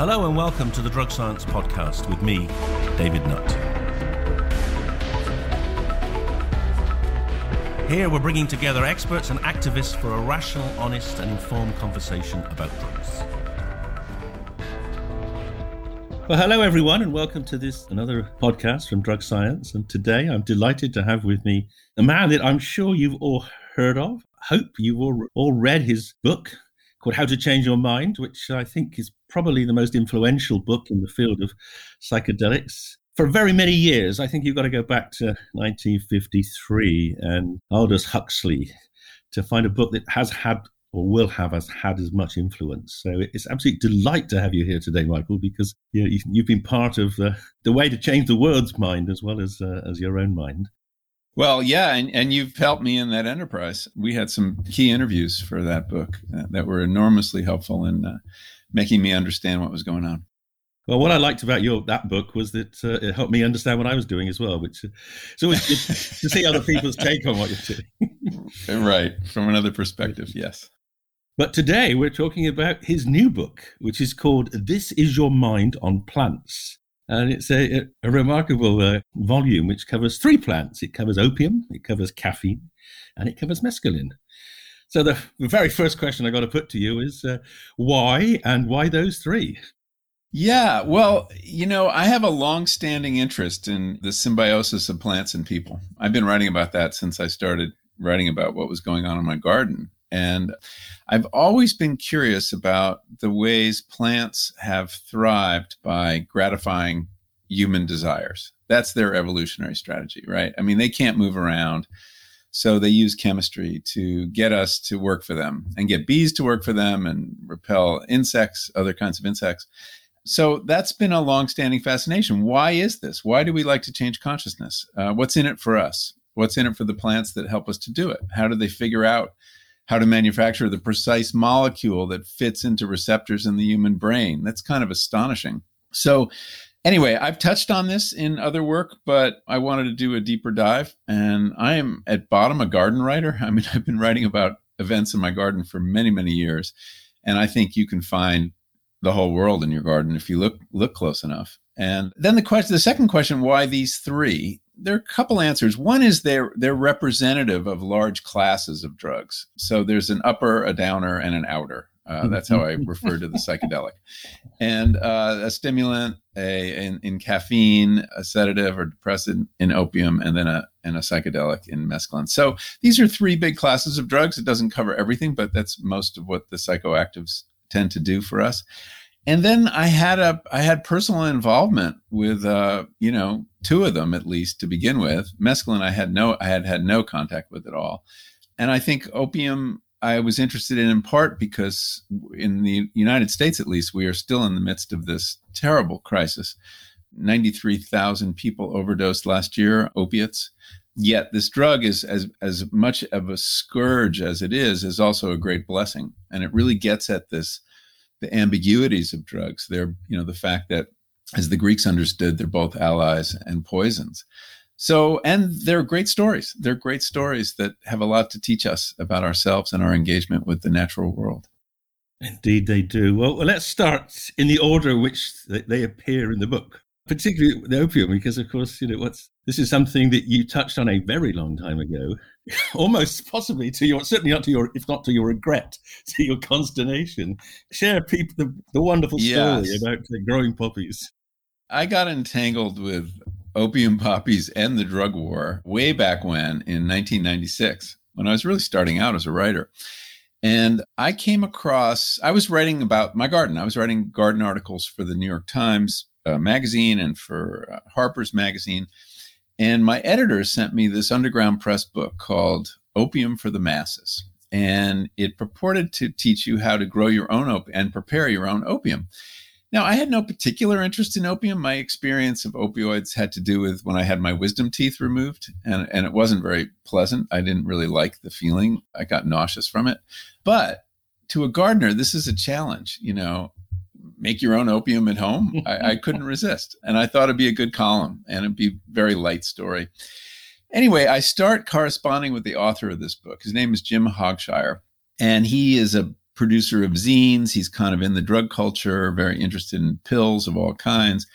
Hello and welcome to the Drug Science Podcast with me, David Nutt. Here we're bringing together experts and activists for a rational, honest, and informed conversation about drugs. Well, hello everyone, and welcome to this another podcast from Drug Science. And today I'm delighted to have with me a man that I'm sure you've all heard of. Hope you've all, all read his book, called How to Change Your Mind, which I think is probably the most influential book in the field of psychedelics. For very many years, I think you've got to go back to 1953 and Aldous Huxley to find a book that has had or will have as had as much influence. So it's absolute delight to have you here today, Michael, because you know, you've been part of uh, the way to change the world's mind as well as uh, as your own mind. Well, yeah, and, and you've helped me in that enterprise. We had some key interviews for that book uh, that were enormously helpful in uh, making me understand what was going on. Well, what I liked about your that book was that uh, it helped me understand what I was doing as well, which it's always good to see other people's take on what you're doing. right, from another perspective, yes. But today we're talking about his new book, which is called "This Is Your Mind on Plants." And it's a, a remarkable uh, volume which covers three plants. It covers opium, it covers caffeine, and it covers mescaline. So the, very first question I got to put to you is uh, why and why those three? Yeah, well, you know, I have a long-standing interest in the symbiosis of plants and people. I've been writing about that since I started writing about what was going on in my garden. And I've always been curious about the ways plants have thrived by gratifying human desires. That's their evolutionary strategy, right? I mean, they can't move around. So they use chemistry to get us to work for them and get bees to work for them and repel insects, other kinds of insects. So that's been a long-standing fascination. Why is this? Why do we like to change consciousness? Uh, what's in it for us? What's in it for the plants that help us to do it? How do they figure out how to manufacture the precise molecule that fits into receptors in the human brain. That's kind of astonishing. So, anyway, I've touched on this in other work, but I wanted to do a deeper dive. And I am at bottom a garden writer. I mean, I've been writing about events in my garden for many, many years. And I think you can find the whole world in your garden if you look look close enough. And then the question, the second question, why these three? there are a couple answers. One is they're they're representative of large classes of drugs. So there's an upper, a downer, and an outer. Uh, that's how I refer to the psychedelic. And uh, a stimulant, a in, in, caffeine, a sedative or depressant in opium, and then a and a psychedelic in mescaline. So these are three big classes of drugs. It doesn't cover everything, but that's most of what the psychoactives tend to do for us and then I had a I had personal involvement with uh, you know two of them at least to begin with. Mescaline I had no I had had no contact with at all, and I think opium I was interested in in part because in the United States at least we are still in the midst of this terrible crisis. Ninety three thousand people overdosed last year opiates. Yet this drug is as as much of a scourge as it is is also a great blessing, and it really gets at this the ambiguities of drugs. They're, you know, the fact that, as the Greeks understood, they're both allies and poisons. So, and they're great stories. They're great stories that have a lot to teach us about ourselves and our engagement with the natural world. Indeed, they do. Well, well let's start in the order which they appear in the book particularly the opium, because of course, you know, what's this is something that you touched on a very long time ago, almost possibly to your certainly not to your if not to your regret, to your consternation. Share people the, the wonderful story yes. about growing poppies. I got entangled with opium poppies and the drug war way back when in 1996 when I was really starting out as a writer. And I came across, I was writing about my garden. I was writing garden articles for the New York Times uh, magazine and for uh, Harper's magazine. And my editor sent me this underground press book called Opium for the Masses. and it purported to teach you how to grow your own opium and prepare your own opium. Now, I had no particular interest in opium. My experience of opioids had to do with when I had my wisdom teeth removed, and, and it wasn't very pleasant. I didn't really like the feeling. I got nauseous from it. But to a gardener, this is a challenge. You know, make your own opium at home. I, I couldn't resist. And I thought it'd be a good column and it'd be very light story. Anyway, I start corresponding with the author of this book. His name is Jim Hogshire, and he is a producer of zines. He's kind of in the drug culture, very interested in pills of all kinds.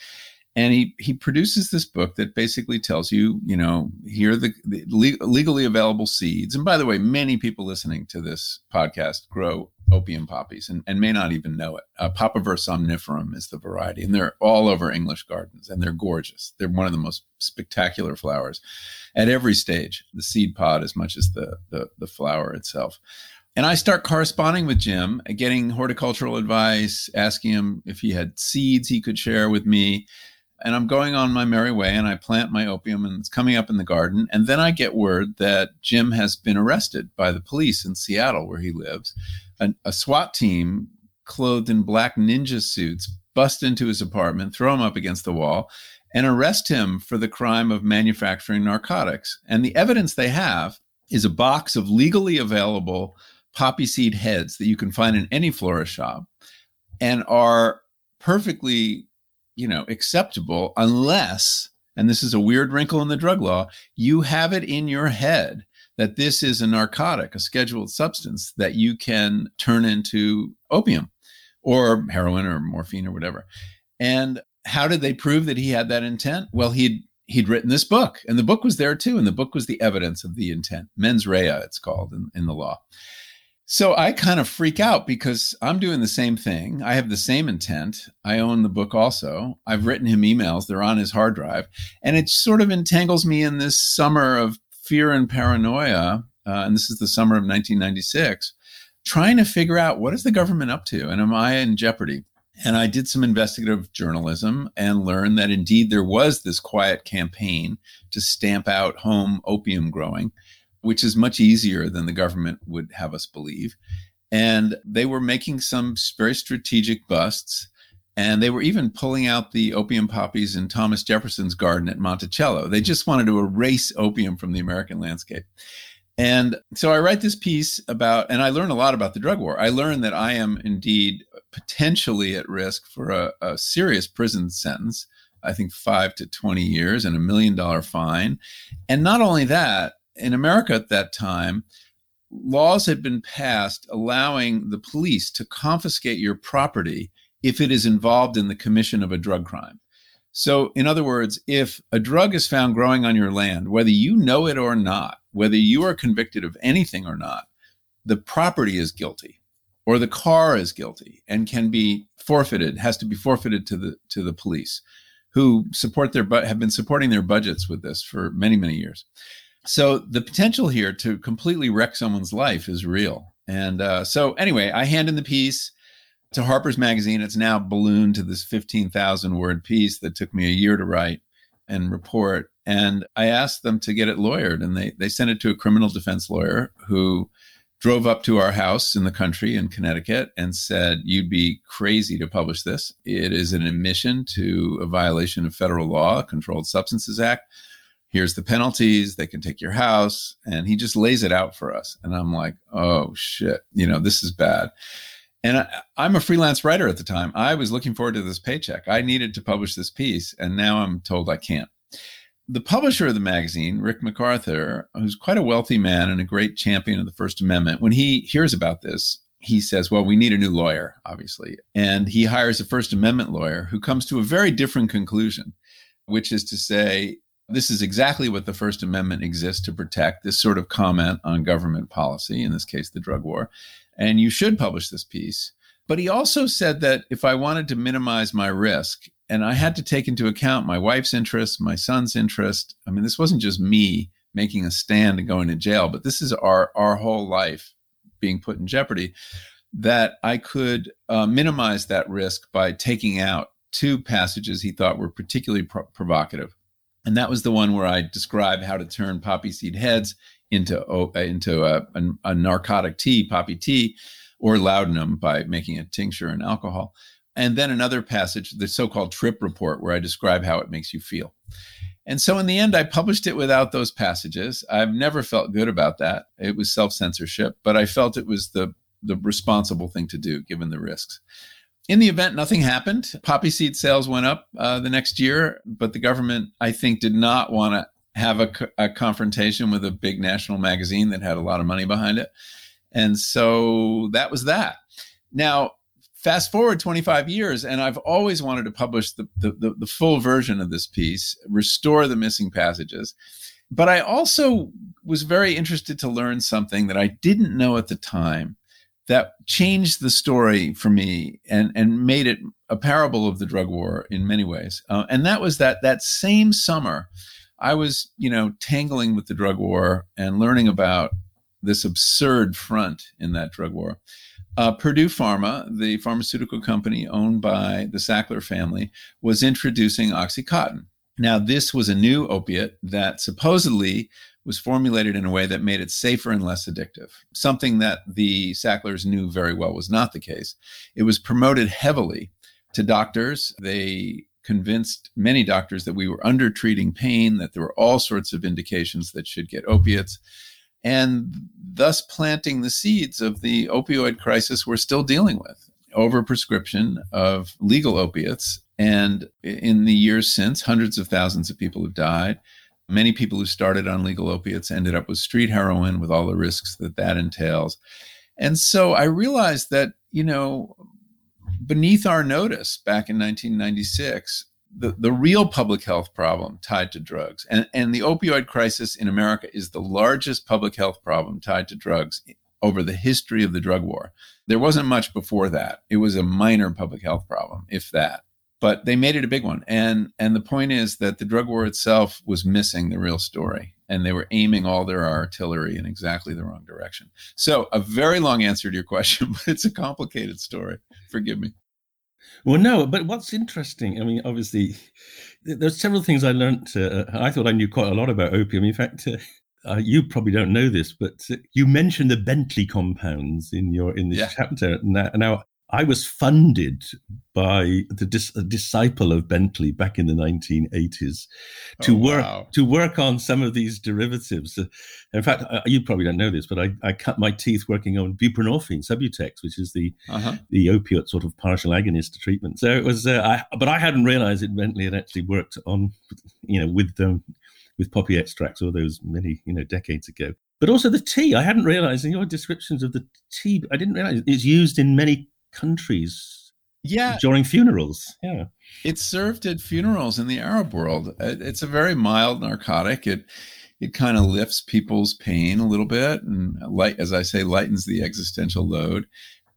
And he, he produces this book that basically tells you, you know, here are the, the legally available seeds. And by the way, many people listening to this podcast grow opium poppies and, and may not even know it. Uh, Papaver somniferum is the variety, and they're all over English gardens, and they're gorgeous. They're one of the most spectacular flowers at every stage, the seed pod as much as the, the, the flower itself. And I start corresponding with Jim, getting horticultural advice, asking him if he had seeds he could share with me. And I'm going on my merry way and I plant my opium and it's coming up in the garden. And then I get word that Jim has been arrested by the police in Seattle, where he lives. An, a SWAT team clothed in black ninja suits bust into his apartment, throw him up against the wall, and arrest him for the crime of manufacturing narcotics. And the evidence they have is a box of legally available poppy seed heads that you can find in any florist shop and are perfectly, you know, acceptable unless, and this is a weird wrinkle in the drug law, you have it in your head that this is a narcotic, a scheduled substance that you can turn into opium or heroin or morphine or whatever. And how did they prove that he had that intent? Well, he'd he'd written this book, and the book was there too, and the book was the evidence of the intent. Mens rea, it's called in, in the law. So I kind of freak out because I'm doing the same thing. I have the same intent. I own the book also. I've written him emails, they're on his hard drive. And it sort of entangles me in this summer of fear and paranoia. Uh, and this is the summer of 1996, trying to figure out what is the government up to and am I in jeopardy? And I did some investigative journalism and learned that indeed there was this quiet campaign to stamp out home opium growing which is much easier than the government would have us believe. And they were making some very strategic busts. And they were even pulling out the opium poppies in Thomas Jefferson's garden at Monticello. They just wanted to erase opium from the American landscape. And so I write this piece about, and I learn a lot about the drug war. I learn that I am indeed potentially at risk for a, a serious prison sentence, I think five to 20 years and a million dollar fine. And not only that, in America at that time, laws had been passed allowing the police to confiscate your property if it is involved in the commission of a drug crime. So, in other words, if a drug is found growing on your land, whether you know it or not, whether you are convicted of anything or not, the property is guilty or the car is guilty and can be forfeited, has to be forfeited to the to the police who support their but have been supporting their budgets with this for many, many years so the potential here to completely wreck someone's life is real. And uh, so anyway, I hand in the piece to Harper's Magazine. It's now ballooned to this 15,000 word piece that took me a year to write and report. And I asked them to get it lawyered, and they they sent it to a criminal defense lawyer who drove up to our house in the country in Connecticut and said, You'd be crazy to publish this. It is an admission to a violation of federal law, Controlled Substances Act here's the penalties they can take your house and he just lays it out for us. And i'm like oh shit you know this is bad. And I, i'm a freelance writer at the time. I was looking forward to this paycheck. I needed to publish this piece and now i'm told i can't. The publisher of the magazine rick macarthur who's quite a wealthy man and a great champion of the first amendment when he hears about this he says, Well, we need a new lawyer, obviously. And he hires a First Amendment lawyer who comes to a very different conclusion, which is to say, this is exactly what the First Amendment exists to protect this sort of comment on government policy, in this case, the drug war. And you should publish this piece. But he also said that if I wanted to minimize my risk, and I had to take into account my wife's interest, my son's interest. I mean, this wasn't just me making a stand and going to jail, but this is our our whole life being put in jeopardy. That I could uh, minimize that risk by taking out two passages he thought were particularly pro- provocative. And that was the one where I describe how to turn poppy seed heads into uh, into a, a, a narcotic tea, poppy tea, or laudanum by making a tincture and alcohol. And then another passage, the so-called trip report, where I describe how it makes you feel. And so in the end, I published it without those passages. I've never felt good about that. It was self censorship, but I felt it was the, the responsible thing to do given the risks. In the event, nothing happened. Poppy seed sales went up uh, the next year, but the government, I think, did not want to have a, a confrontation with a big national magazine that had a lot of money behind it. And so that was that. Now, fast forward 25 years and i've always wanted to publish the, the, the, the, full version of this piece restore the missing passages but i also was very interested to learn something that i didn't know at the time that changed the story for me and, and made it a parable of the drug war in many ways uh, and that was that that same summer i was you know tangling with the drug war and learning about this absurd front in that drug war uh, Purdue Pharma, the pharmaceutical company owned by the Sackler family, was introducing Oxycontin. Now, this was a new opiate that supposedly was formulated in a way that made it safer and less addictive, something that the Sacklers knew very well was not the case. It was promoted heavily to doctors. They convinced many doctors that we were under treating pain, that there were all sorts of indications that should get opiates and thus planting the seeds of the opioid crisis we're still dealing with overprescription of legal opiates. And in the years since, hundreds of thousands of people have died. Many people who started on legal opiates ended up with street heroin with all the risks that that entails. And so I realized that, you know, beneath our notice back in 1996, the, the real public health problem tied to drugs. And, and the opioid crisis in America is the largest public health problem tied to drugs over the history of the drug war. There wasn't much before that. It was a minor public health problem, if that. But they made it a big one. And and the point is that the drug war itself was missing the real story. And they were aiming all their artillery in exactly the wrong direction. So a very long answer to your question, but it's a complicated story. Forgive me. Well, no, but what's interesting, I mean, obviously, there's several things I learned. Uh, I thought I knew quite a lot about opium. In fact, uh, uh, you probably don't know this, but uh, you mentioned the Bentley compounds in your in this yeah. chapter. Now, now, I was funded by the dis- disciple of Bentley back in the 1980s to oh, work wow. to work on some of these derivatives. In fact, uh, you probably don't know this, but I, I, cut my teeth working on buprenorphine, Subutex, which is the uh-huh. the opiate sort of partial agonist treatment. So it was, uh, I, but I hadn't realised that Bentley had actually worked on, you know, with them. with poppy extracts all those many you know decades ago but also the tea i hadn't realized in your descriptions of the tea i didn't realize it's used in many countries yeah. during funerals. Yeah. It's served at funerals in the arab world. Uh, it's a very mild narcotic. It it kind of lifts people's pain a little bit and light as i say lightens the existential load.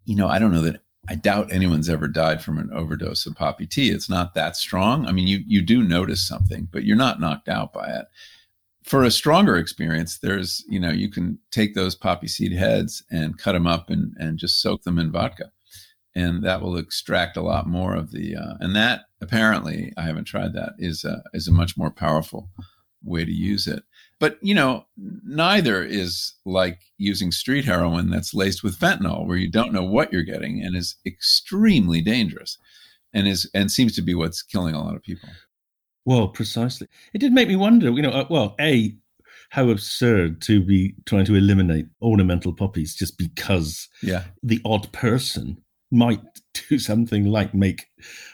You know i don't know that i doubt anyone's ever died from an overdose of poppy tea. It's not that strong. I mean you you do notice something but you're not knocked out by it. For a stronger experience there's you know you can take those poppy seed heads and cut them up and and just soak them in vodka and that will extract a lot more of the uh, and that apparently I haven't tried that is a, is a much more powerful way to use it. But you know, neither is like using street heroin that's laced with fentanyl, where you don't know what you're getting and is extremely dangerous, and is and seems to be what's killing a lot of people. Well, precisely. It did make me wonder. You know, uh, well, a how absurd to be trying to eliminate ornamental poppies just because yeah. the odd person might do something like make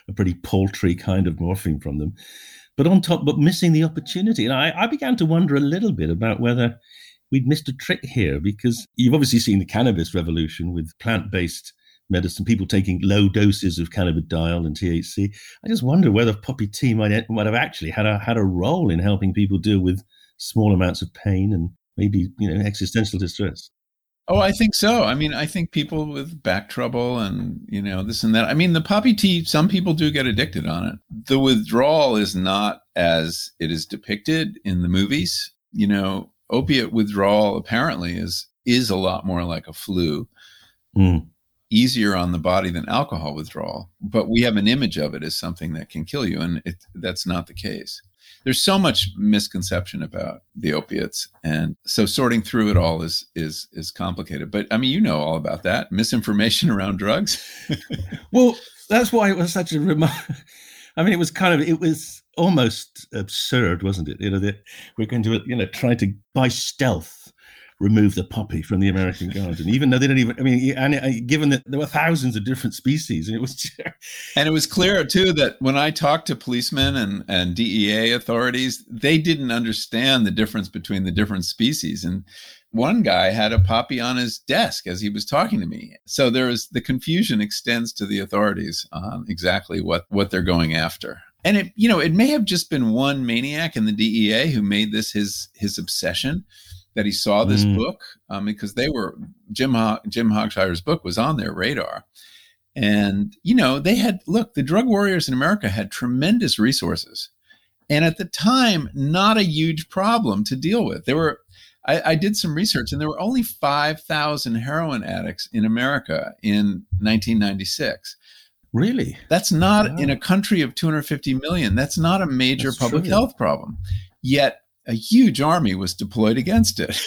a pretty paltry kind of morphine from them. But on top, but missing the opportunity. And I, I began to wonder a little bit about whether we'd missed a trick here because you've obviously seen the cannabis revolution with plant based medicine, people taking low doses of cannabidiol and THC. I just wonder whether poppy tea might, might have actually had a, had a role in helping people deal with small amounts of pain and maybe you know existential distress. Oh, I think so. I mean, I think people with back trouble and, you know, this and that. I mean, the poppy tea, some people do get addicted on it. The withdrawal is not as it is depicted in the movies. You know, opiate withdrawal apparently is is a lot more like a flu. Mm. Easier on the body than alcohol withdrawal, but we have an image of it as something that can kill you, and it, that's not the case. There's so much misconception about the opiates, and so sorting through it all is is is complicated. But I mean, you know all about that misinformation around drugs. well, that's why it was such a remark. I mean, it was kind of it was almost absurd, wasn't it? You know that we're going to you know try to by stealth remove the poppy from the American garden, even though they didn't even. I mean, and uh, given that there were thousands of different species, and it was. and it was clear too that when I talked to policemen and and DEA authorities, they didn't understand the difference between the different species, and one guy had a poppy on his desk as he was talking to me. So there is the confusion extends to the authorities on exactly what what they're going after. And it, you know, it may have just been one maniac in the DEA who made this his his obsession that he saw this mm. book um, because they were Jim Ho- Jim Hogshire's book was on their radar, and you know they had look the drug warriors in America had tremendous resources, and at the time not a huge problem to deal with. There were I, I did some research and there were only five thousand heroin addicts in America in 1996. Really? That's not wow. in a country of 250 million. That's not a major That's public true. health problem. Yet a huge army was deployed against it.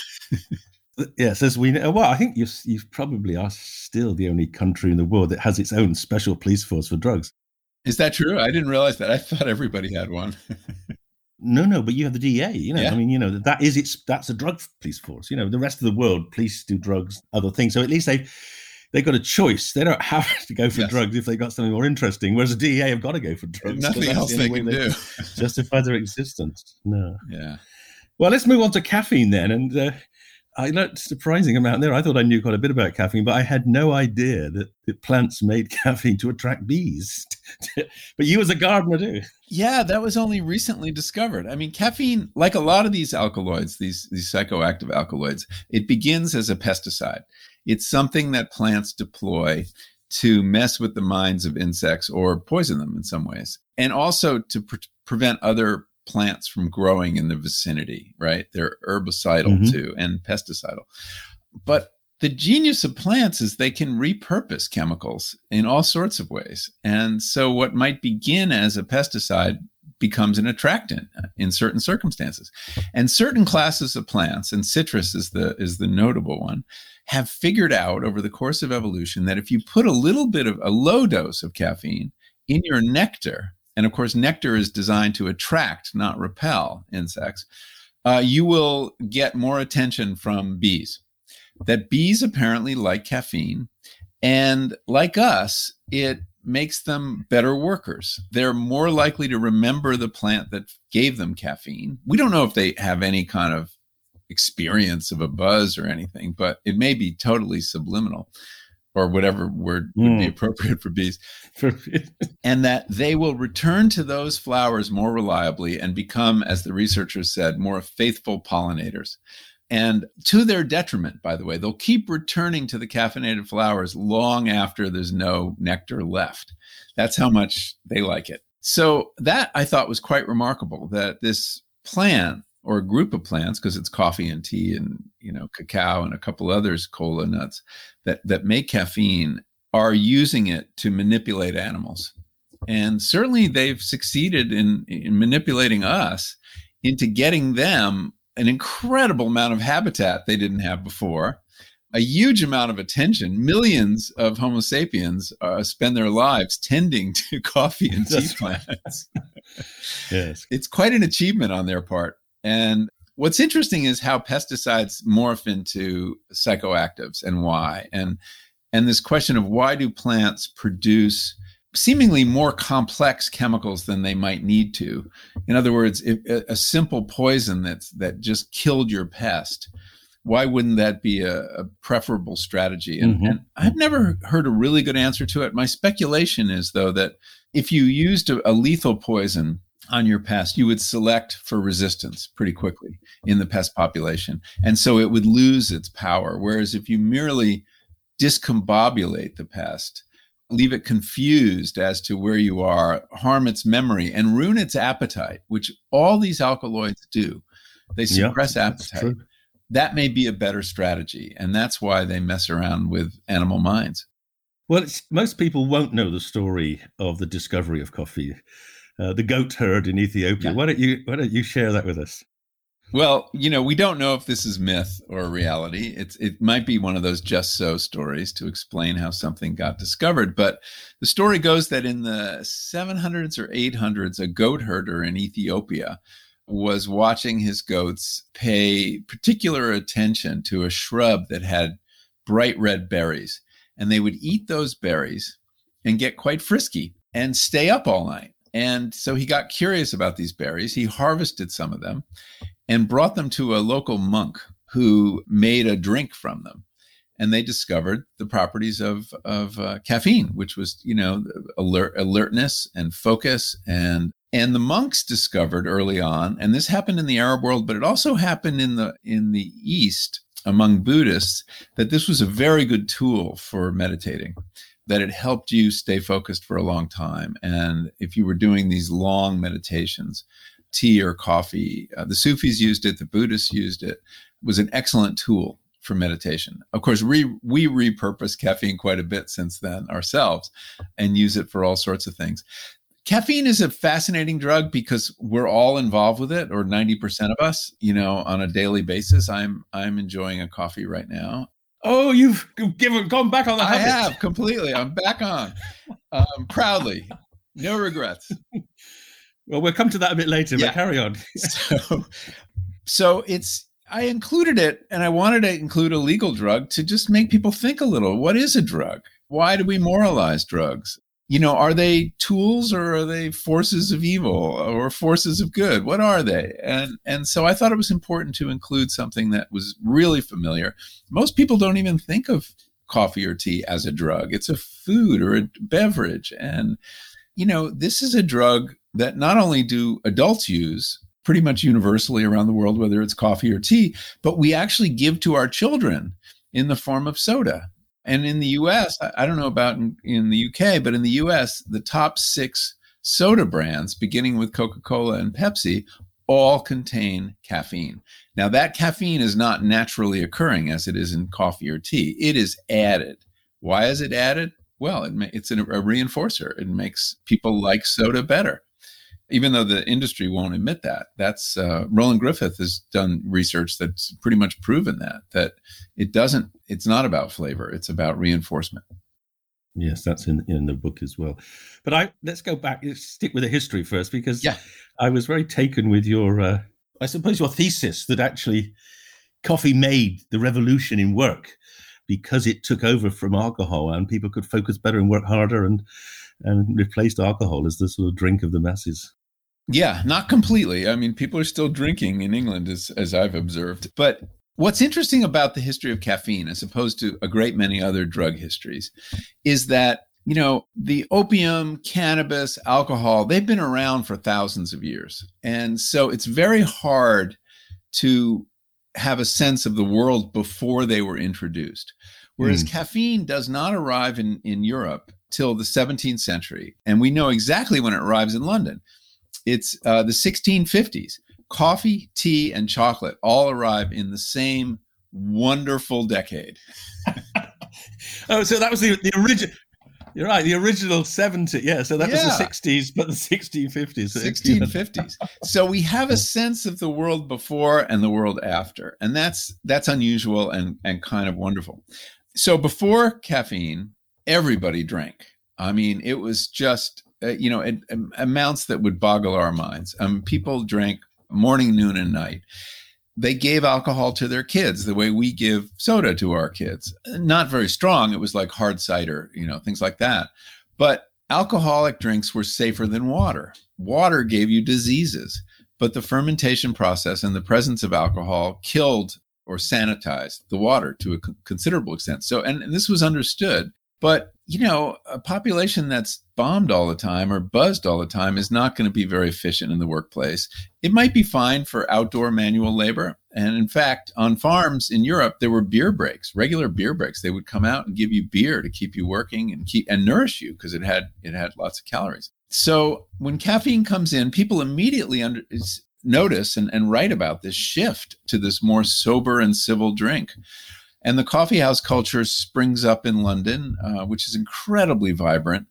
yes, as we know, well, I think you you probably are still the only country in the world that has its own special police force for drugs. Is that true? I didn't realize that. I thought everybody had one. no, no, but you have the DEA. You know, yeah. I mean, you know that is its that's a drug police force. You know, the rest of the world, police do drugs, other things. So at least they they've got a choice. They don't have to go for yes. drugs if they got something more interesting. Whereas the DEA have got to go for drugs. Nothing else the they can do. justify their existence. No. Yeah. Well, let's move on to caffeine then. And uh, I learned surprising amount there. I thought I knew quite a bit about caffeine, but I had no idea that, that plants made caffeine to attract bees. but you, as a gardener, do. Yeah, that was only recently discovered. I mean, caffeine, like a lot of these alkaloids, these these psychoactive alkaloids, it begins as a pesticide. It's something that plants deploy to mess with the minds of insects or poison them in some ways, and also to pre- prevent other plants from growing in the vicinity, right? They're herbicidal mm-hmm. too and pesticidal. But the genius of plants is they can repurpose chemicals in all sorts of ways. And so what might begin as a pesticide becomes an attractant in certain circumstances. And certain classes of plants, and citrus is the is the notable one, have figured out over the course of evolution that if you put a little bit of a low dose of caffeine in your nectar, and of course, nectar is designed to attract, not repel insects, uh, you will get more attention from bees. That bees apparently like caffeine. And like us, it makes them better workers. They're more likely to remember the plant that gave them caffeine. We don't know if they have any kind of experience of a buzz or anything, but it may be totally subliminal or whatever word would mm. be hmm. appropriate for bees, and that they will return to those flowers more reliably and become, as the researchers said, more faithful pollinators. And to their detriment, by the way, they'll keep returning to the caffeinated flowers long after there's no nectar left. That's how much they like it. So, that I thought was quite remarkable that this plant or a group of plants because it's coffee and tea and you know cacao and a couple others cola nuts that that make caffeine are using it to manipulate animals and certainly they've succeeded in, in manipulating us into getting them an incredible amount of habitat they didn't have before a huge amount of attention. Millions of Homo sapiens uh, spend their lives tending to coffee and tea plants. yes. It's quite an achievement on their part. And what's interesting is how pesticides morph into psychoactives and why. And and this question of why do plants produce seemingly more complex chemicals than they might need to. In other words, if a simple poison that's that just killed your pest, why wouldn't that be a, a preferable strategy? And, mm-hmm. and, I've never heard a really good answer to it. My speculation is though that if you used a, a lethal poison on your pest, you would select for resistance pretty quickly in the pest population. And so it would lose its power. Whereas if you merely discombobulate the pest, leave it confused as to where you are, harm its memory, and ruin its appetite, which all these alkaloids do, they suppress yep, appetite. That may be a better strategy. And that's why they mess around with animal minds. Well, most people won't know the story of the discovery of coffee uh, the goat herd in Ethiopia. Yeah. Why don't you Why don't you share that with us? Well, you know, we don't know if this is myth or reality. It's it might be one of those just so stories to explain how something got discovered. But the story goes that in the 700s or 800s, a goat herder in Ethiopia was watching his goats pay particular attention to a shrub that had bright red berries, and they would eat those berries and get quite frisky and stay up all night. And so he got curious about these berries. He harvested some of them and brought them to a local monk who made a drink from them. And they discovered the properties of, of uh, caffeine, which was, you know, alert, alertness and focus. And, and the monks discovered early on, and this happened in the Arab world, but it also happened in the, in the East among Buddhists, that this was a very good tool for meditating that it helped you stay focused for a long time. And if you were doing these long meditations, tea or coffee, uh, the Sufis used it, the Buddhists used it, it was an excellent tool for meditation. Of course, we we repurpose caffeine quite a bit since then ourselves and use it for all sorts of things. Caffeine is a fascinating drug because we're all involved with it or 90% of us, you know, on a daily basis. I'm I'm enjoying a coffee right now Oh, you've given gone back on the. I have completely. I'm back on, um, proudly, no regrets. well, we'll come to that a bit later. Yeah. But carry on. so, so it's I included it, and I wanted to include a legal drug to just make people think a little. What is a drug? Why do we moralize drugs? you know, are they tools or are they forces of evil or forces of good? What are they? And and so I thought it was important to include something that was really familiar. Most people don't even think of coffee or tea as a drug. It's a food or a beverage. And you know, this is a drug that not only do adults use pretty much universally around the world whether it's coffee or tea, but we actually give to our children in the form of soda and in the US, I don't know about in, in the UK, but in the US, the top six soda brands, beginning with Coca Cola and Pepsi, all contain caffeine. Now, that caffeine is not naturally occurring as it is in coffee or tea, it is added. Why is it added? Well, it it's a reinforcer. It makes people like soda better even though the industry won't admit that. That's uh, Roland Griffiths has done research that's pretty much proven that that it doesn't. It's not about flavor. It's about reinforcement. Yes, that's in in the book as well. But I let's go back. Let's stick with the history first because yeah. I was very taken with your, uh, I suppose, your thesis that actually coffee made the revolution in work because it took over from alcohol and people could focus better and work harder and and replaced alcohol as the sort of drink of the masses. Yeah, not completely. I mean, people are still drinking in England, as, as I've observed. But what's interesting about the history of caffeine, as opposed to a great many other drug histories, is that, you know, the opium, cannabis, alcohol, they've been around for thousands of years. And so it's very hard to have a sense of the world before they were introduced. Whereas mm. caffeine does not arrive in, in Europe till the 17th century. And we know exactly when it arrives in London it's uh, the 1650s. Coffee, tea, and chocolate all arrive in the same wonderful decade. oh, so that was the, the original. You're right. The original 70. Yeah. So that yeah. was the 60s, but the 1650s. 1650s. so we have a sense of the world before and the world after. And that's that's unusual and, and kind of wonderful. So before caffeine, everybody drank. I mean, it was just uh, you know, amounts that would boggle our minds. Um, people drank morning, noon, and night. They gave alcohol to their kids the way we give soda to our kids. Not very strong. It was like hard cider, you know, things like that. But alcoholic drinks were safer than water. Water gave you diseases, but the fermentation process and the presence of alcohol killed or sanitized the water to a considerable extent. So, and, and this was understood. But, you know, a population that's bombed all the time or buzzed all the time is not going to be very efficient in the workplace. It might be fine for outdoor manual labor. And in fact, on farms in Europe, there were beer breaks, regular beer breaks. They would come out and give you beer to keep you working and keep and nourish you because it had it had lots of calories. So when caffeine comes in, people immediately under, notice and, and write about this shift to this more sober and civil drink. And the coffee house culture springs up in London, uh, which is incredibly vibrant.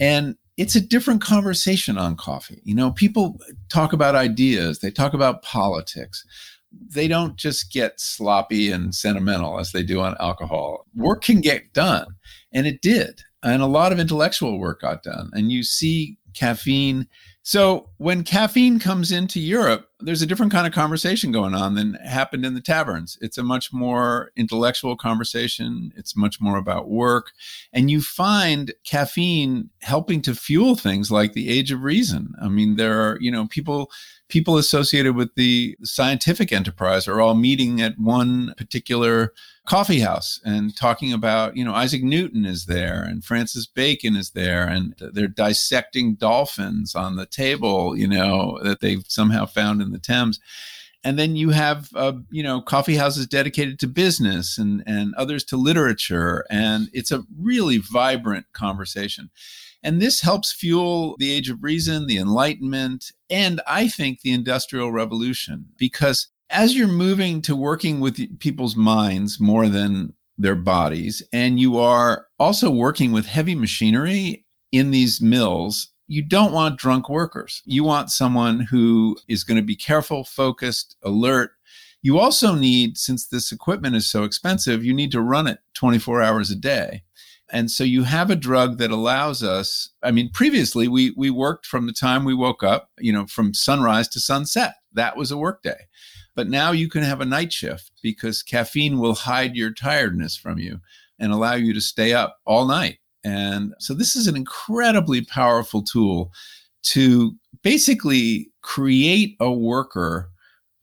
And it's a different conversation on coffee. You know, people talk about ideas, they talk about politics. They don't just get sloppy and sentimental as they do on alcohol. Work can get done, and it did. And a lot of intellectual work got done. And you see caffeine so when caffeine comes into Europe, there's a different kind of conversation going on than happened in the taverns. It's a much more intellectual conversation. It's much more about work. And you find caffeine helping to fuel things like the age of reason. I mean, there are, you know, people people associated with the scientific enterprise are all meeting at one particular coffee house and talking about, you know, Isaac Newton is there and Francis Bacon is there and they're dissecting dolphins on the table, you know, that they've somehow found in the Thames. And then you have, uh, you know, coffee houses dedicated to business and, and others to literature. And it's a really vibrant conversation. And this helps fuel the age of reason, the Enlightenment, and I think the Industrial Revolution, because as you're moving to working with people's minds more than their bodies, and you are also working with heavy machinery in these mills, you don't want drunk workers. You want someone who is going to be careful, focused, alert. You also need, since this equipment is so expensive, you need to run it 24 hours a day. And so you have a drug that allows us, I mean, previously we we worked from the time we woke up, you know, from sunrise to sunset. That was a workday. But now you can have a night shift because caffeine will hide your tiredness from you and allow you to stay up all night. And so this is an incredibly powerful tool to basically create a worker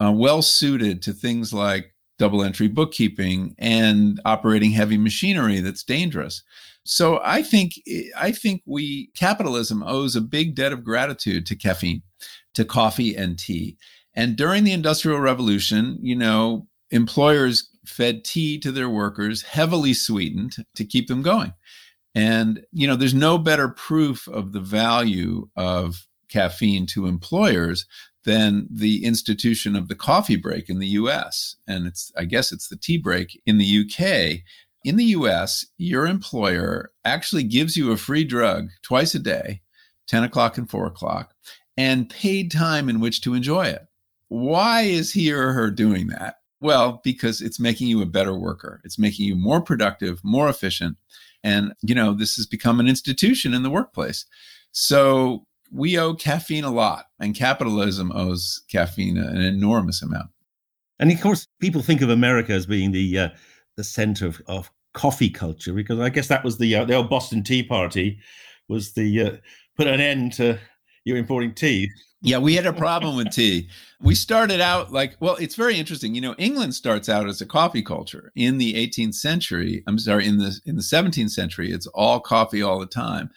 uh, well suited to things like double entry bookkeeping and operating heavy machinery that's dangerous. So I think I think we capitalism owes a big debt of gratitude to caffeine, to coffee and tea. And during the Industrial Revolution, you know, employers fed tea to their workers, heavily sweetened to keep them going. And, you know, there's no better proof of the value of caffeine to employers than the institution of the coffee break in the US. And it's, I guess it's the tea break in the UK. In the US, your employer actually gives you a free drug twice a day, 10 o'clock and 4 o'clock, and paid time in which to enjoy it. Why is he or her doing that? Well, because it's making you a better worker. It's making you more productive, more efficient. And, you know, this has become an institution in the workplace. So we owe caffeine a lot, and capitalism owes caffeine an enormous amount. And of course, people think of America as being the uh, the center of, of coffee culture because I guess that was the uh, the old Boston Tea Party was the uh, put an end to you importing tea. Yeah, we had a problem with tea. We started out like, well, it's very interesting. You know, England starts out as a coffee culture. In the 18th century, I'm sorry, in the in the 17th century, it's all coffee all the time.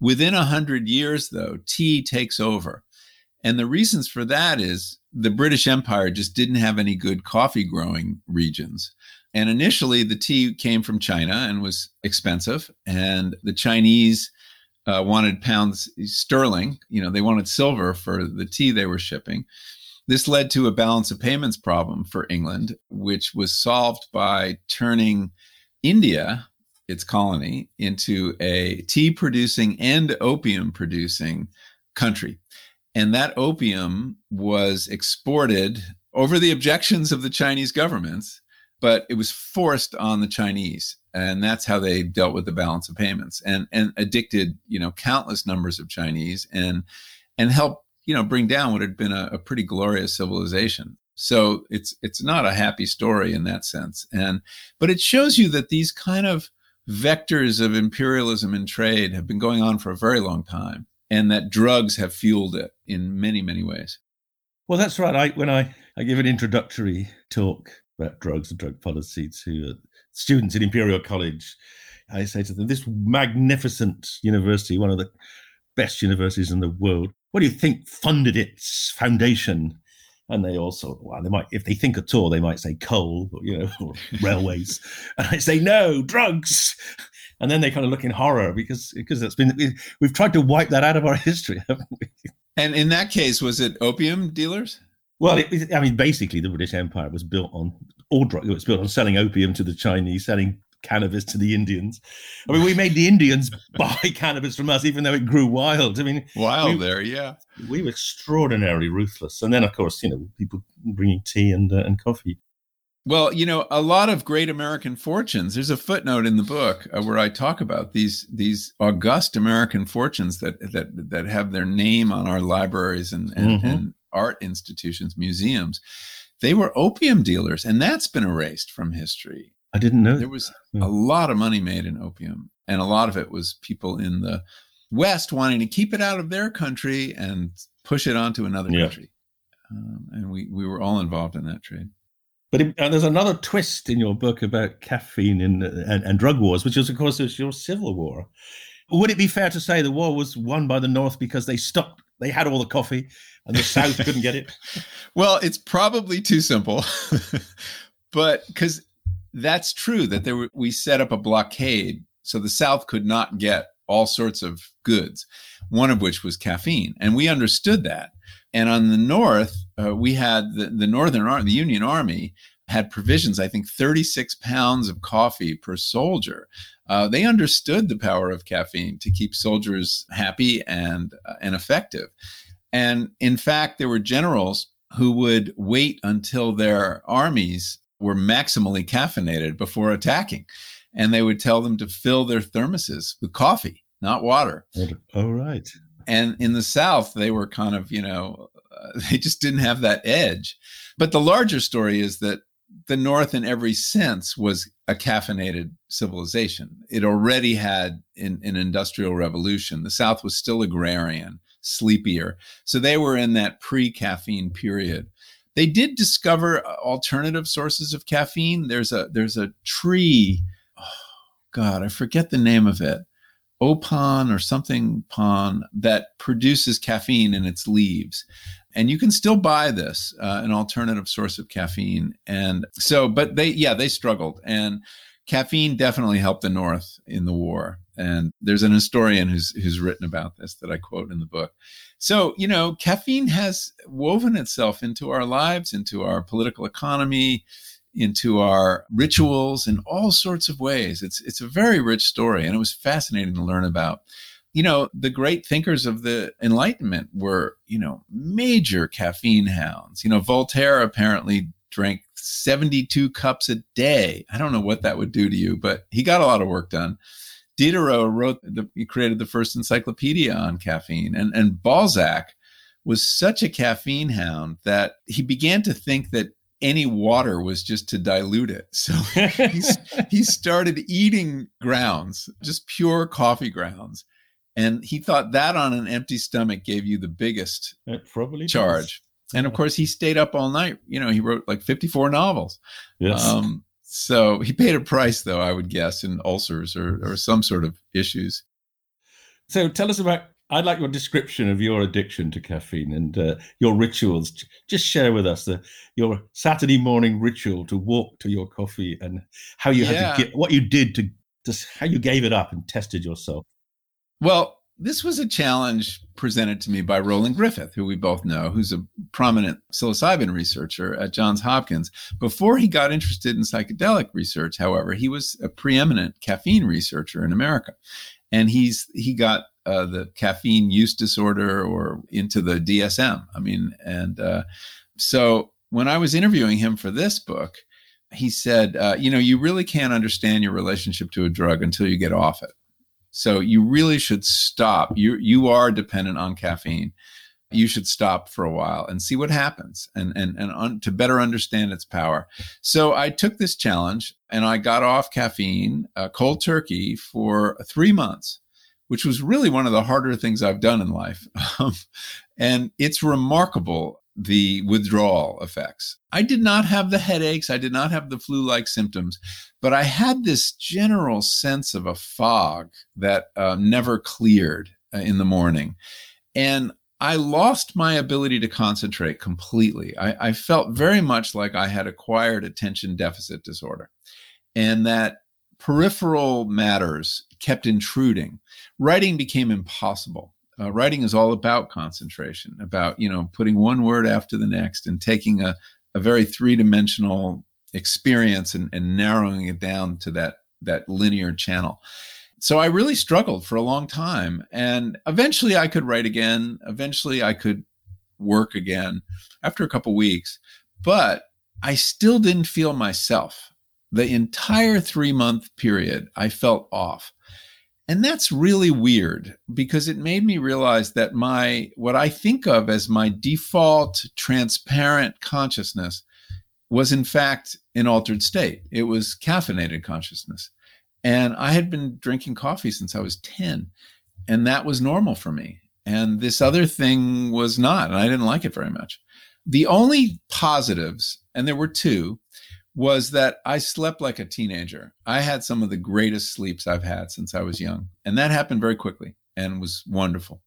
Within a hundred years, though, tea takes over, and the reasons for that is the British Empire just didn't have any good coffee growing regions. And initially, the tea came from China and was expensive, and the Chinese uh, wanted pounds sterling. You know, they wanted silver for the tea they were shipping. This led to a balance of payments problem for England, which was solved by turning India, its colony, into a tea producing and opium producing country. And that opium was exported over the objections of the Chinese governments, but it was forced on the Chinese and that's how they dealt with the balance of payments and and addicted you know countless numbers of Chinese and and helped you know bring down what had been a, a pretty glorious civilization. So it's it's not a happy story in that sense, and but it shows you that these kind of vectors of imperialism and trade have been going on for a very long time, and that drugs have fueled it in many many ways. Well, that's right. I when I I give an introductory talk about drugs and drug policy to students in Imperial College, I say to them, this magnificent university, one of the best universities in the world, what do you think funded its foundation? And they also, well, they might, if they think at all, they might say coal, you know, or railways. And I say, no, drugs. And then they kind of look in horror because because it's been we've tried to wipe that out of our history, haven't we? And in that case, was it opium dealers? Well, it, I mean, basically, the British Empire was built on all drug. It was built on selling opium to the Chinese, selling cannabis to the Indians. I mean, we made the Indians buy cannabis from us, even though it grew wild. I mean, wild we, there, yeah. We were extraordinarily ruthless. And then, of course, you know, people bringing tea and uh, and coffee. Well, you know, a lot of great American fortunes. There's a footnote in the book uh, where I talk about these these august American fortunes that that that have their name on our libraries and and, mm-hmm. and art institutions, museums. They were opium dealers, and that's been erased from history. I didn't know. There was a lot of money made in opium, and a lot of it was people in the West wanting to keep it out of their country and push it onto another yeah. country. Um, and we, we were all involved in that trade. But it, there's another twist in your book about caffeine and, and, and drug wars, which is, of course, is your civil war. Would it be fair to say the war was won by the North because they stopped, they had all the coffee, and the South couldn't get it? Well, it's probably too simple, but because that's true that there were, we set up a blockade so the South could not get all sorts of goods, one of which was caffeine, and we understood that. And on the north, uh, we had the, the Northern Army, the Union Army had provisions, I think 36 pounds of coffee per soldier. Uh, they understood the power of caffeine to keep soldiers happy and, uh, and effective. And in fact, there were generals who would wait until their armies were maximally caffeinated before attacking. And they would tell them to fill their thermoses with coffee, not water. Oh, right and in the south they were kind of you know uh, they just didn't have that edge but the larger story is that the north in every sense was a caffeinated civilization. It already had in an industrial revolution. The south was still agrarian sleepier. So they were in that pre-caffeine period. They did discover uh, alternative sources of caffeine. There's a there's a tree oh god i forget the name of it opon or something pon that produces caffeine in its leaves and you can still buy this uh, an alternative source of caffeine and so but they yeah they struggled and caffeine definitely helped the north in the war and there's an historian who's who's written about this that i quote in the book so you know caffeine has woven itself into our lives into our political economy into our rituals in all sorts of ways. It's it's a very rich story, and it was fascinating to learn about. You know, the great thinkers of the Enlightenment were, you know, major caffeine hounds. You know, Voltaire apparently drank 72 cups a day. I don't know what that would do to you, but he got a lot of work done. Diderot wrote, the, he created the first encyclopedia on caffeine, and and Balzac was such a caffeine hound that he began to think that any water was just to dilute it. So he started eating grounds, just pure coffee grounds. And he thought that on an empty stomach gave you the biggest probably charge. Does. And of course, he stayed up all night. You know, he wrote like 54 novels. Yes. Um, so he paid a price, though, I would guess, in ulcers or, or some sort of issues. So tell us about I'd like your description of your addiction to caffeine and uh, your rituals. Just share with us the, your Saturday morning ritual to walk to your coffee and how you yeah. had to get what you did to just how you gave it up and tested yourself. Well, this was a challenge presented to me by Roland Griffiths, who we both know, who's a prominent psilocybin researcher at Johns Hopkins. Before he got interested in psychedelic research, however, he was a preeminent caffeine researcher in America. And he's he got uh, the caffeine use disorder or into the DSM. I mean, and uh, so when I was interviewing him for this book, he said, uh, you know, you really can't understand your relationship to a drug until you get off it. So you really should stop. You you are dependent on caffeine. You should stop for a while and see what happens, and and and un, to better understand its power. So I took this challenge and I got off caffeine, uh, cold turkey, for three months which was really one of the harder things I've done in life. Um, and it's remarkable the withdrawal effects. I did not have the headaches, I did not have the flu like symptoms, but I had this general sense of a fog that uh, never cleared uh, in the morning. And I lost my ability to concentrate completely. I, I felt very much like I had acquired attention deficit disorder and that peripheral matters kept intruding writing became impossible. Uh, writing is all about concentration, about you know putting one word after the next and taking a, a very three dimensional experience and, and narrowing it down to that that linear channel. So I really struggled for a long time. And eventually I could write again. Eventually I could work again after a couple weeks. But I still didn't feel myself. The entire three month period, I felt off. And that's really weird because it made me realize that my, what I think of as my default transparent consciousness was in fact an altered state. It was caffeinated consciousness. And I had been drinking coffee since I was 10, and that was normal for me. And this other thing was not, and I didn't like it very much. The only positives, and there were two, was that I slept like a teenager. I had some of the greatest sleeps I've had since I was young. And that happened very quickly and was wonderful.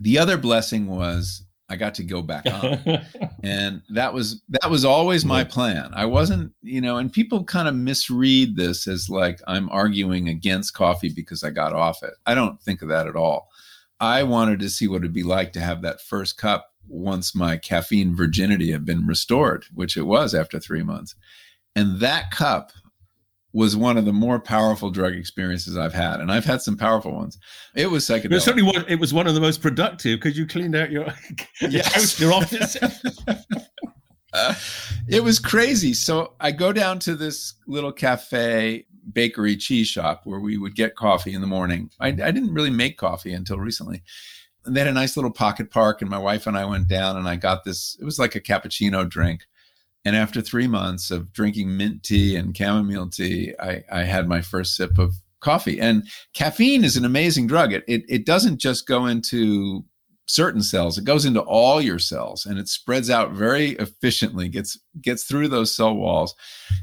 The other blessing was I got to go back on. and that was that was always my plan. I wasn't, you know, and people kind of misread this as like I'm arguing against coffee because I got off it. I don't think of that at all. I wanted to see what it'd be like to have that first cup once my caffeine virginity had been restored, which it was after 3 months. And that cup was one of the more powerful drug experiences I've had, and I've had some powerful ones. It was psychedelic. But certainly, one, it was one of the most productive because you cleaned out your yes. your office. uh, it was crazy. So I go down to this little cafe, bakery, cheese shop where we would get coffee in the morning. I, I didn't really make coffee until recently. And they had a nice little pocket park, and my wife and I went down, and I got this. It was like a cappuccino drink and after three months of drinking mint tea and chamomile tea, I, I had my first sip of coffee. And caffeine is an amazing drug. It, it, it doesn't just go into certain cells, it goes into all your cells and it spreads out very efficiently, gets, gets through those cell walls.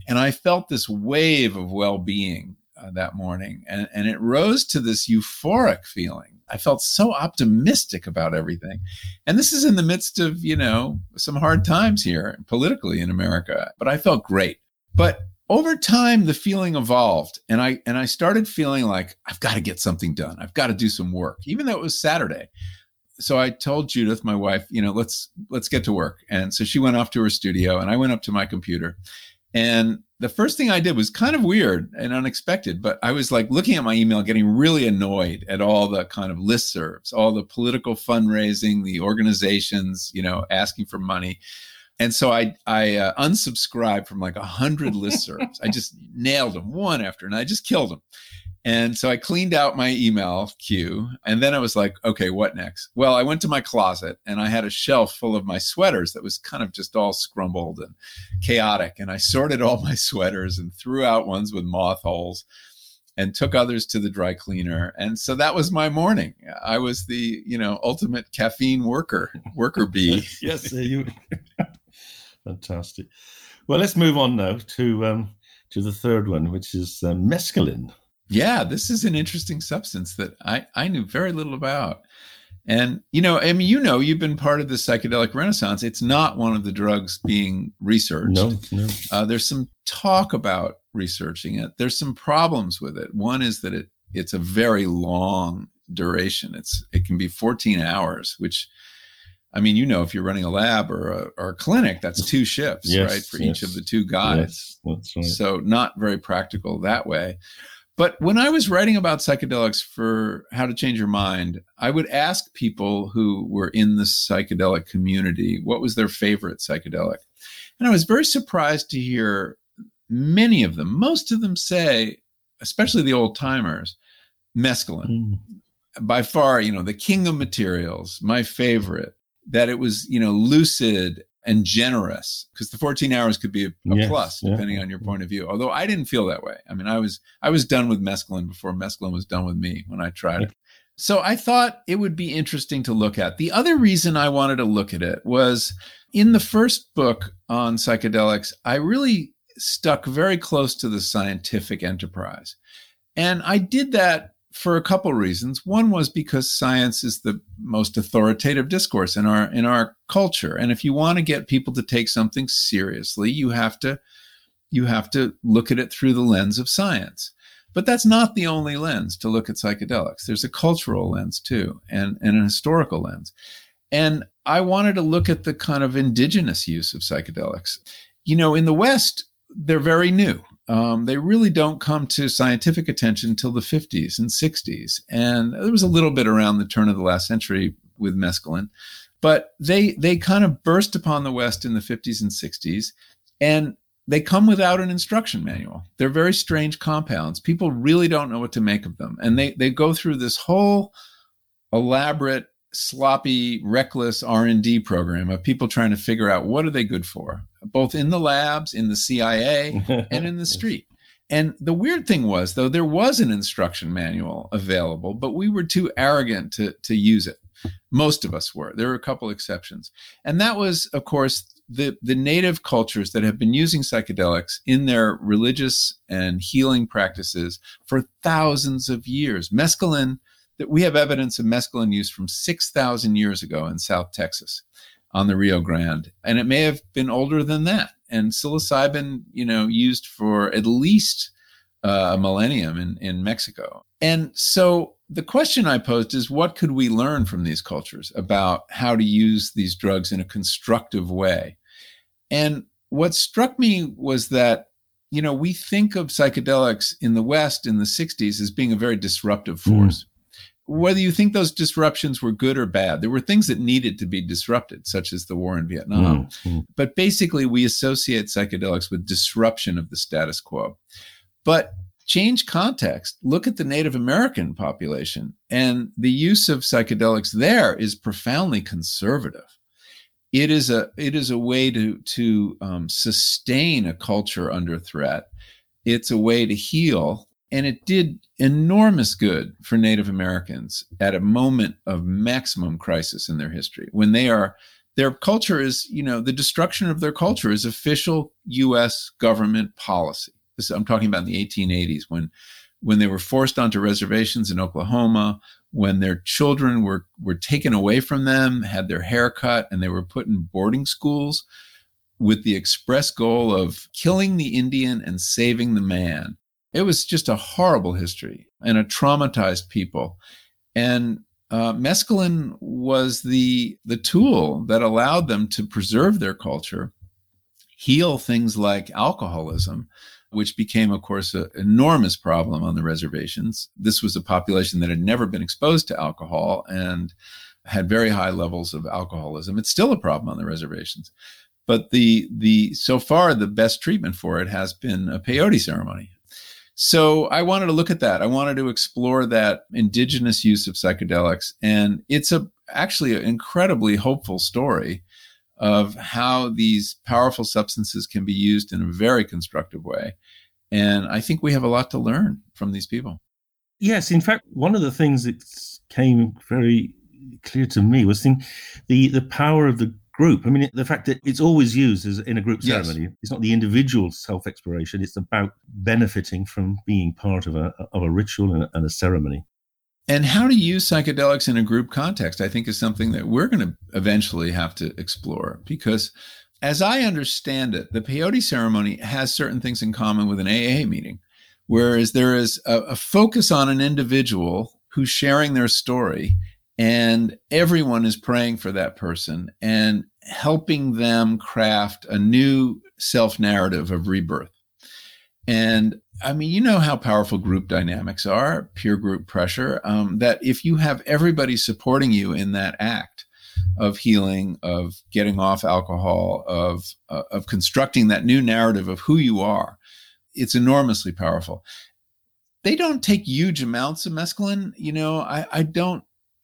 And I felt this wave of well being uh, that morning. And, and it rose to this euphoric feeling I felt so optimistic about everything. And this is in the midst of, you know, some hard times here politically in America, but I felt great. But over time the feeling evolved and I and I started feeling like I've got to get something done. I've got to do some work even though it was Saturday. So I told Judith, my wife, you know, let's let's get to work. And so she went off to her studio and I went up to my computer and the first thing I did was kind of weird and unexpected, but I was like looking at my email, getting really annoyed at all the kind of listservs, all the political fundraising, the organizations, you know, asking for money. And so I I uh, unsubscribed from like a hundred listservs. I just nailed them one after, and I just killed them. And so I cleaned out my email queue. And then I was like, okay, what next? Well, I went to my closet and I had a shelf full of my sweaters that was kind of just all scrumbled and chaotic. And I sorted all my sweaters and threw out ones with moth holes and took others to the dry cleaner. And so that was my morning. I was the, you know, ultimate caffeine worker, worker bee. yes, you. Fantastic. Well, let's move on now to um, to the third one, which is um, mescaline yeah, this is an interesting substance that I, I knew very little about. And, you know, I mean, you know, you've been part of the psychedelic renaissance. It's not one of the drugs being researched. No, no. Uh, there's some talk about researching it. There's some problems with it. One is that it it's a very long duration. It's it can be 14 hours, which I mean, you know, if you're running a lab or a, or a clinic, that's two shifts, yes, right, for yes. each of the two guys. Yes, right. So not very practical that way. But when I was writing about psychedelics for How to Change Your Mind, I would ask people who were in the psychedelic community what was their favorite psychedelic. And I was very surprised to hear many of them, most of them say, especially the old timers, mescaline. Mm. By far, you know, the king of materials, my favorite, that it was, you know, lucid and generous because the 14 hours could be a, a yes, plus depending yeah. on your point of view. Although i didn't feel that way. I mean i was i was done with mescaline before mescaline was done with me when i tried yeah. it. So i thought it would be interesting to look at. The other reason i wanted to look at it was in the first book on psychedelics i really stuck very close to the scientific enterprise. And i did that for a couple reasons. One was because science is the most authoritative discourse in our in our culture, and if you want to get people to take something seriously, you have to you have to look at it through the lens of science. But that's not the only lens to look at psychedelics. There's a cultural lens too, and, and an historical lens. And I wanted to look at the kind of indigenous use of psychedelics. You know, in the West, they're very new um, they really don't come to scientific attention until the 50s and 60s. And there was a little bit around the turn of the last century with mescaline, but they they kind of burst upon the West in the 50s and 60s, and they come without an instruction manual. They're very strange compounds. People really don't know what to make of them, and they they go through this whole elaborate sloppy reckless r&d program of people trying to figure out what are they good for both in the labs in the cia and in the street. And the weird thing was though there was an instruction manual available but we were too arrogant to, to use it. Most of us were. There were a couple exceptions. And that was of course the, the native cultures that have been using psychedelics in their religious and healing practices for thousands of years. Mescaline that we have evidence of mescaline use from 6,000 years ago in South Texas on the Rio Grande. And it may have been older than that. And psilocybin, you know, used for at least uh, a millennium in, in Mexico. And so the question I posed is what could we learn from these cultures about how to use these drugs in a constructive way? And what struck me was that you know, we think of psychedelics in the West in the 60s as being a very disruptive force. Mm whether you think those disruptions were good or bad, there were things that needed to be disrupted, such as the war in Vietnam. Mm-hmm. But basically, we associate psychedelics with disruption of the status quo. But change context, look at the Native American population, and the use of psychedelics there is profoundly conservative. It is a it is a way to to um, sustain a culture under threat. It's a way to heal and it did enormous good for Native Americans at a moment of maximum crisis in their history when they are their culture is you know the destruction of their culture is official U.S. government policy. This, I'm talking about in the 1880s when when they were forced onto reservations in Oklahoma, when their children were were taken away from them, had their hair cut, and they were put in boarding schools with the express goal of killing the Indian and saving the man. It was just a horrible history and a traumatized people. And uh, mescaline was the the tool that allowed them to preserve their culture, heal things like alcoholism, which became, of course, an enormous problem on the reservations. This was a population that had never been exposed to alcohol and had very high levels of alcoholism. It's still a problem on the reservations. But the the so far the best treatment for it has been a peyote ceremony, so I wanted to look at that. I wanted to explore that indigenous use of psychedelics, and it's a actually an incredibly hopeful story of how these powerful substances can be used in a very constructive way. And I think we have a lot to learn from these people. Yes, in fact, one of the things that came very clear to me was the the, the power of the group. I mean, the fact that it's always used as in a group ceremony. Yes. It's not the individual self exploration. It's about benefiting from being part of a of a ritual and a, and a ceremony. And how to use psychedelics in a group context, I think, is something that we're going to eventually have to explore because. As I understand it, the peyote ceremony has certain things in common with an AA meeting, whereas there is a, a focus on an individual who's sharing their story and everyone is praying for that person and helping them craft a new self narrative of rebirth. And I mean, you know how powerful group dynamics are, peer group pressure, um, that if you have everybody supporting you in that act of healing, of getting off alcohol, of, uh, of constructing that new narrative of who you are, it's enormously powerful. They don't take huge amounts of mescaline. You know, I, I don't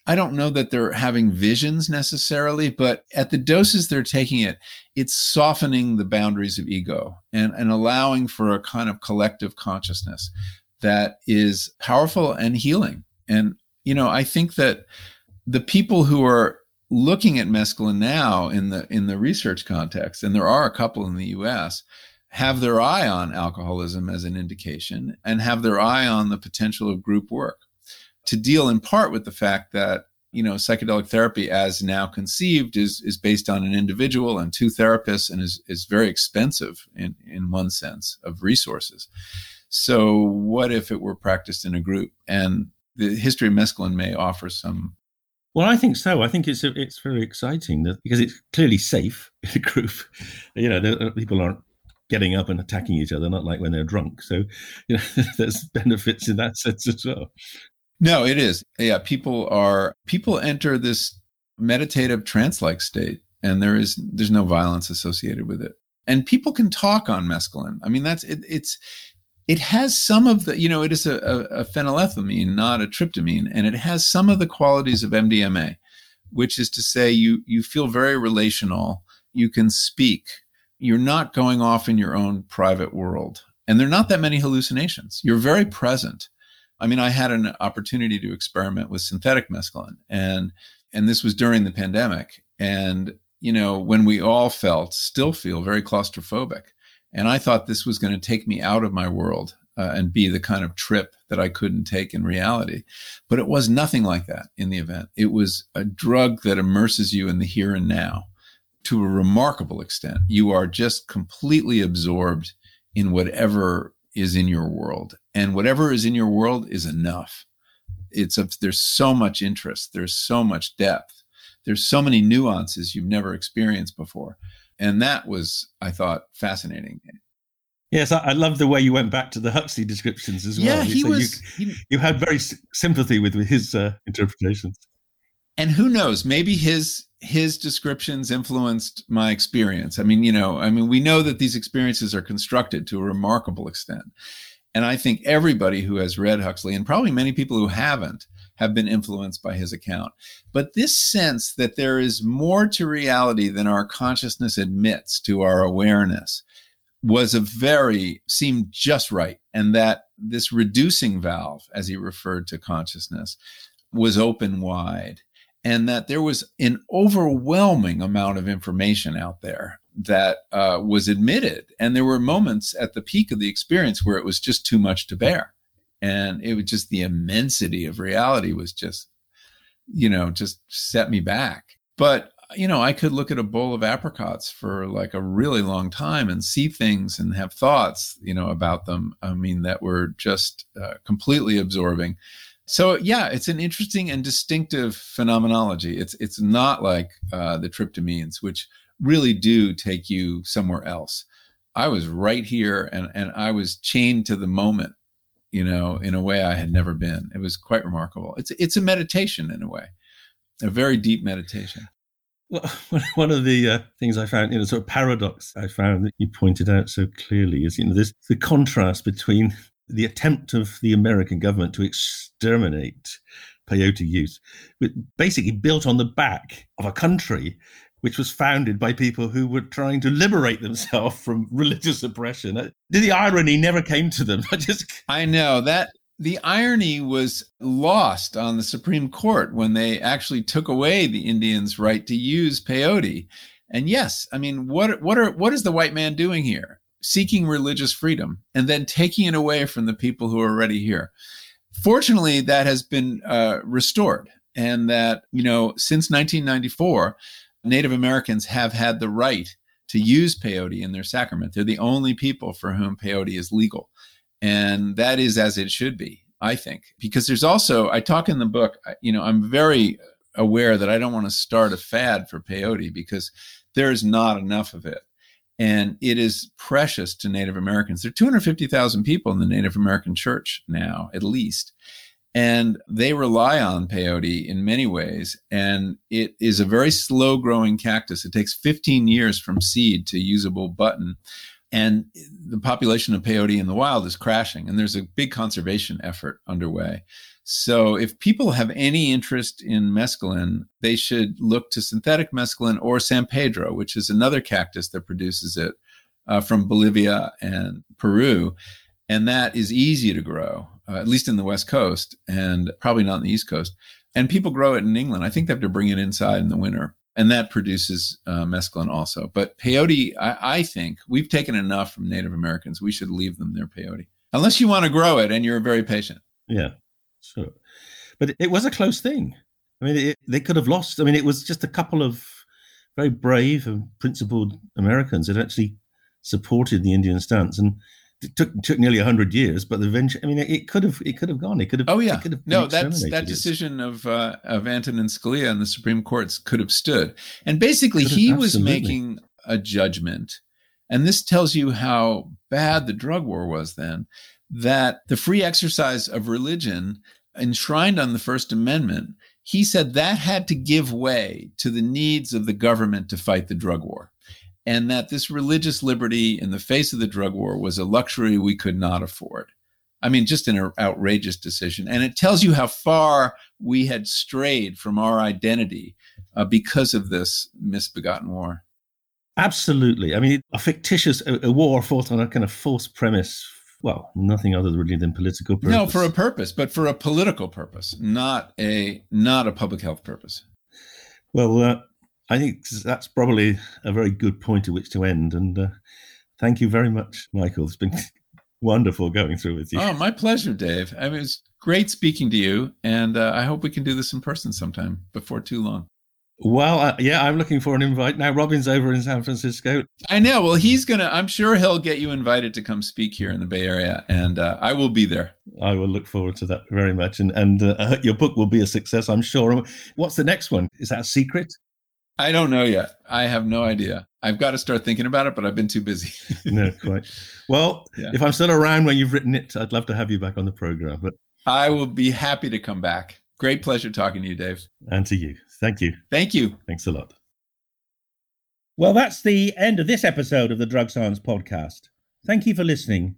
I don't know that they're having visions necessarily, but at the doses they're taking it, it's softening the boundaries of ego and, and allowing for a kind of collective consciousness that is powerful and healing. And, you know, I think that the people who are looking at mescaline now in the in the research context, and there are a couple in the US, have their eye on alcoholism as an indication and have their eye on the potential of group work to deal in part with the fact that you know psychedelic therapy as now conceived is is based on an individual and two therapists and is is very expensive in in one sense of resources so what if it were practiced in a group and the history of mescaline may offer some well, I think so. I think it's it's very exciting that because it's clearly safe in a group. You know, uh, people aren't getting up and attacking each other, not like when they're drunk. So, you know, there's benefits in that sense as well. No, it is. Yeah, people are people enter this meditative trance-like state, and there is there's no violence associated with it. And people can talk on mescaline. I mean, that's it, it's it has some of the you know it is a, a, a phenylethylamine, not a tryptamine, and it has some of the qualities of MDMA, which is to say you you feel very relational. You can speak. You're not going off in your own private world, and there are not that many hallucinations. You're very present I mean, I had an opportunity to experiment with synthetic mescaline, and and this was during the pandemic, and you know when we all felt, still feel very claustrophobic, and I thought this was going to take me out of my world uh, and be the kind of trip that I couldn't take in reality, but it was nothing like that in the event. It was a drug that immerses you in the here and now to a remarkable extent. You are just completely absorbed in whatever is in your world and whatever is in your world is enough it's a, there's so much interest there's so much depth there's so many nuances you've never experienced before and that was i thought fascinating Yes, I, love the way you went back to the Huxley descriptions as well. Yeah, he so was. You, he, you, had very sympathy with, with his uh, interpretations. And who knows? Maybe his his descriptions influenced my experience. I mean, you know, I mean, we know that these experiences are constructed to a remarkable extent. And I think everybody who has read Huxley, and probably many people who haven't, have been influenced by his account. But this sense that there is more to reality than our consciousness admits to our awareness was a very, seemed just right. And that this reducing valve, as he referred to consciousness, was open wide and that there was an overwhelming amount of information out there that uh, was admitted. And there were moments at the peak of the experience where it was just too much to bear. And it was just the immensity of reality was just, you know, just set me back. But, you know, I could look at a bowl of apricots for like a really long time and see things and have thoughts, you know, about them. I mean, that were just uh, completely absorbing so yeah, it's an interesting and distinctive phenomenology. It's it's not like uh, the tryptamines, which really do take you somewhere else. I was right here, and and I was chained to the moment, you know, in a way I had never been. It was quite remarkable. It's it's a meditation in a way, a very deep meditation. Well, one of the uh, things I found, you know, sort of paradox I found that you pointed out so clearly is, you know, this the contrast between the attempt of the American government to exterminate peyote use, basically built on the back of a country which was founded by people who were trying to liberate themselves from religious oppression. Uh, the irony never came to them. I just I know that the irony was lost on the Supreme Court when they actually took away the Indians' right to use peyote. And yes, I mean, what what are what is the white man doing here? Seeking religious freedom and then taking it away from the people who are already here. Fortunately, that has been uh, restored, and that, you know, since 1994, Native Americans have had the right to use peyote in their sacrament. They're the only people for whom peyote is legal. And that is as it should be, I think, because there's also, I talk in the book, you know, I'm very aware that I don't want to start a fad for peyote because there's not enough of it and it is precious to Native Americans. There are 250,000 people in the Native American church now, at least. And they rely on peyote in many ways. And it is a very slow growing cactus. It takes 15 years from seed to usable button. And the population of peyote in the wild is crashing. And there's a big conservation effort underway. So if people have any interest in mescaline, they should look to synthetic mescaline or San Pedro, which is another cactus that produces it uh, from Bolivia and Peru. And that is easy to grow, uh, at least in the West Coast and probably not in the East Coast. And people grow it in England. I think they have to bring it inside in the winter. And that produces uh, mescaline also. But peyote, I, I think we've taken enough from Native Americans. We should leave them their peyote, unless you want to grow it and you're very patient. Yeah. Sure. But it was a close thing. I mean, it, they could have lost. I mean, it was just a couple of very brave and principled Americans that actually supported the Indian stance, and it took took nearly hundred years. But eventually, I mean, it could have it could have gone. It could have. Oh yeah. no, that's that decision of uh, of Antonin Scalia and the Supreme Courts could have stood. And basically, he was making a judgment And this tells you how bad the drug war was then, that the free exercise of religion enshrined on the First Amendment, he said that had to give way to the needs of the government to fight the drug war. And that this religious liberty in the face of the drug war was a luxury we could not afford. I mean, just an outrageous decision. And it tells you how far we had strayed from our identity uh, because of this misbegotten war. Absolutely. I mean, a fictitious a, a, war fought on a kind of false premise. Well, nothing other really than political purpose. No, for a purpose, but for a political purpose, not a not a public health purpose. Well, uh, I think that's probably a very good point at which to end. And uh, thank you very much, Michael. It's been wonderful going through with you. Oh, my pleasure, Dave. I mean, it's great speaking to you, and uh, I hope we can do this in person sometime before too long. Well, uh, yeah, I'm looking for an invite now. Robin's over in San Francisco. I know. Well, he's gonna. I'm sure he'll get you invited to come speak here in the Bay Area, and uh, I will be there. I will look forward to that very much, and and uh, your book will be a success, I'm sure. What's the next one? Is that a secret? I don't know yet. I have no idea. I've got to start thinking about it, but I've been too busy. no, quite. Well, yeah. if I'm still around when you've written it, I'd love to have you back on the program. But I will be happy to come back. Great pleasure talking to you, Dave. And to you. Thank you. Thank you. Thanks a lot. Well, that's the end of this episode of the Drug Science Podcast. Thank you for listening.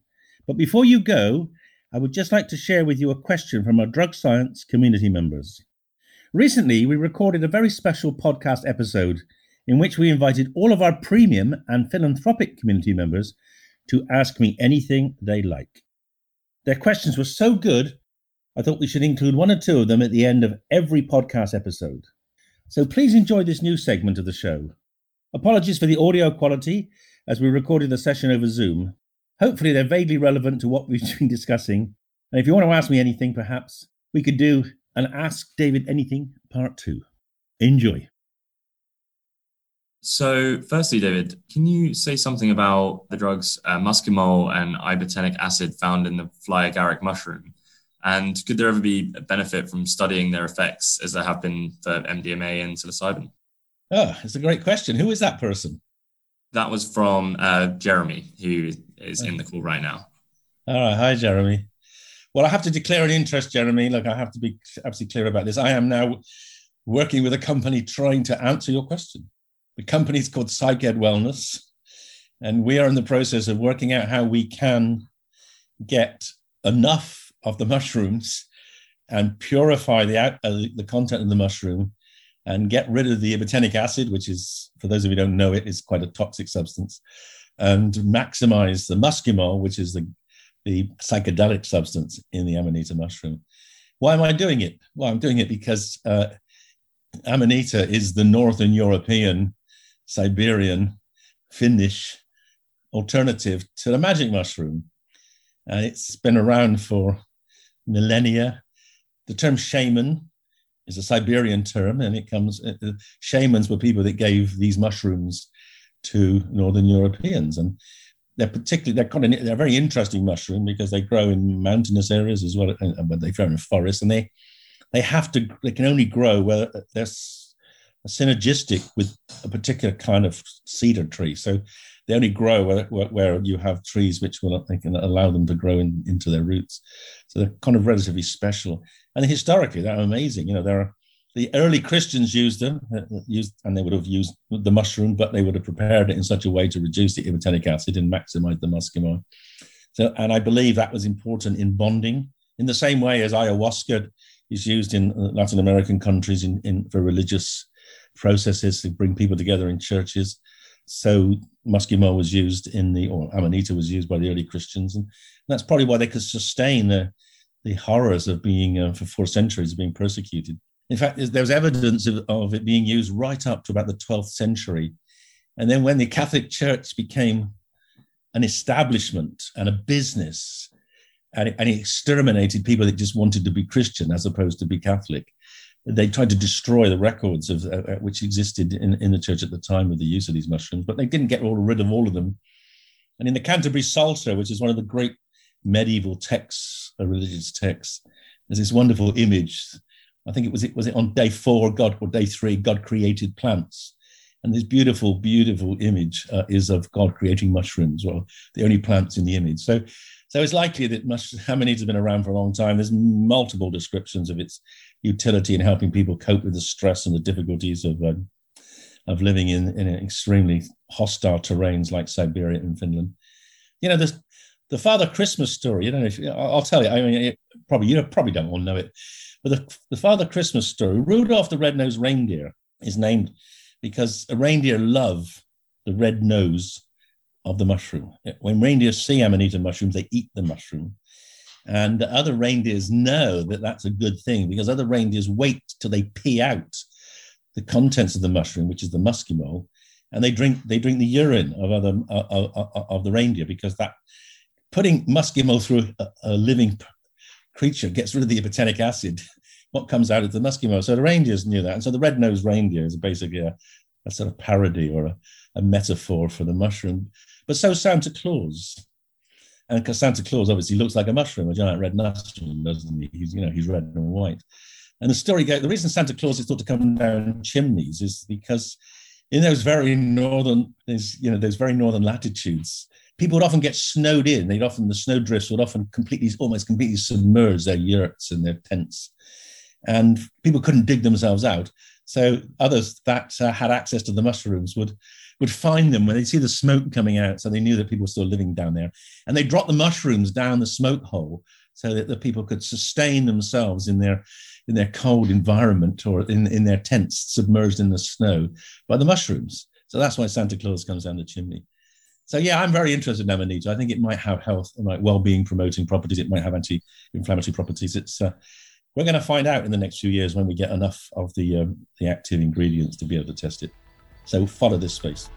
But before you go, I would just like to share with you a question from our drug science community members. Recently, we recorded a very special podcast episode in which we invited all of our premium and philanthropic community members to ask me anything they like. Their questions were so good, I thought we should include one or two of them at the end of every podcast episode. So please enjoy this new segment of the show. Apologies for the audio quality as we recorded the session over Zoom. Hopefully, they're vaguely relevant to what we've been discussing. And if you want to ask me anything, perhaps we could do and Ask David Anything Part 2. Enjoy. So, firstly, David, can you say something about the drugs uh, muscimol and ibotenic acid found in the fly agaric mushroom? And could there ever be a benefit from studying their effects as there have been for MDMA and psilocybin? Oh, it's a great question. Who is that person? That was from uh, Jeremy, who is in the call right now. All right. Hi, Jeremy. Well, I have to declare an interest, Jeremy. Look, I have to be absolutely clear about this. I am now working with a company trying to answer your question. The company is called PsychEd Wellness, and we are in the process of working out how we can get enough of the mushrooms and purify the, uh, the content of the mushroom and get rid of the ibotenic acid, which is, for those of you who don't know it, is quite a toxic substance, and maximize the muscimol, which is the the psychedelic substance in the Amanita mushroom. Why am I doing it? Well, I'm doing it because uh, Amanita is the Northern European, Siberian, Finnish alternative to the magic mushroom. And it's been around for millennia. The term shaman is a Siberian term, and it comes, uh, uh shamans were people that gave these mushrooms to Northern Europeans. And they're particularly they're kind of they're very interesting mushroom because they grow in mountainous areas as well, but they grow in forests, and they they have to they can only grow where they're synergistic with a particular kind of cedar tree. So they only grow where, where you have trees which will they can allow them to grow in, into their roots. So they're kind of relatively special, and historically they're amazing. You know, there are the early Christians used them, uh, used, and they would have used the mushroom, but they would have prepared it in such a way to reduce the ibotenic acid and maximize the muscimol. So, and I believe that was important in bonding, in the same way as ayahuasca is used in uh, Latin American countries in, in for religious processes to bring people together in churches. So muscimol was used in the, or amanita was used by the early Christians, and that's probably why they could sustain the the horrors of being uh, for four centuries of being persecuted. In fact, there's evidence of, of it being used right up to about the 12th century. And then when the Catholic Church became an establishment and a business, and it, and it exterminated people that just wanted to be Christian as opposed to be Catholic, they tried to destroy the records of uh, uh, which existed in, in the church at the time of the use of these mushrooms, but they didn't get rid of all of them. And in the Canterbury Psalter, which is one of the great medieval texts, religious text, there's this wonderful image I think it was it was it on day four, God or day three, God created plants, And this beautiful, beautiful image uh, is of God creating mushrooms, well, the only plants in the image. So, so it's likely that mush- Amanita has been around for a long time. There's multiple descriptions of its utility in helping people cope with the stress and the difficulties of um, of living in, in extremely hostile terrains like Siberia and Finland. You know, there's the Father Christmas story. You know, if, I'll tell you. I mean, it, probably you probably don't all know it, but the, the Father Christmas story. Rudolph the Red-Nosed Reindeer is named because a reindeer love the red nose of the mushroom. When reindeer see amanita mushrooms, they eat the mushroom. And other reindeers know that that's a good thing because other reindeers wait till they pee out the contents of the mushroom, which is the muscimol, and they drink they drink the urine of other uh, uh, of the reindeer because that putting muscimol through a, a living creature gets rid of the ibotenic acid. What comes out of the muscimol? So the reindeers knew that, and so the red-nosed reindeer is basically a, a sort of parody or a, a metaphor for the mushroom. But so Santa Claus, and because Santa Claus obviously looks like a mushroom, a giant red mushroom, doesn't he? He's you know he's red and white. And the story goes, the reason Santa Claus is thought to come down chimneys is because in those very northern, you know, those very northern latitudes, people would often get snowed in. They'd often, the snow drifts would often completely, almost completely submerge their yurts and their tents. And people couldn't dig themselves out. So others that uh, had access to the mushrooms would would find them when they see the smoke coming out. So they knew that people were still living down there. And they dropped the mushrooms down the smoke hole so that the people could sustain themselves in their in their cold environment or in, in their tents submerged in the snow by the mushrooms. So that's why Santa Claus comes down the chimney. So yeah, I'm very interested in amanita. I think it might have health and like well-being promoting properties. It might have anti-inflammatory properties. It's uh, we're going to find out in the next few years when we get enough of the um, the active ingredients to be able to test it. So follow this space.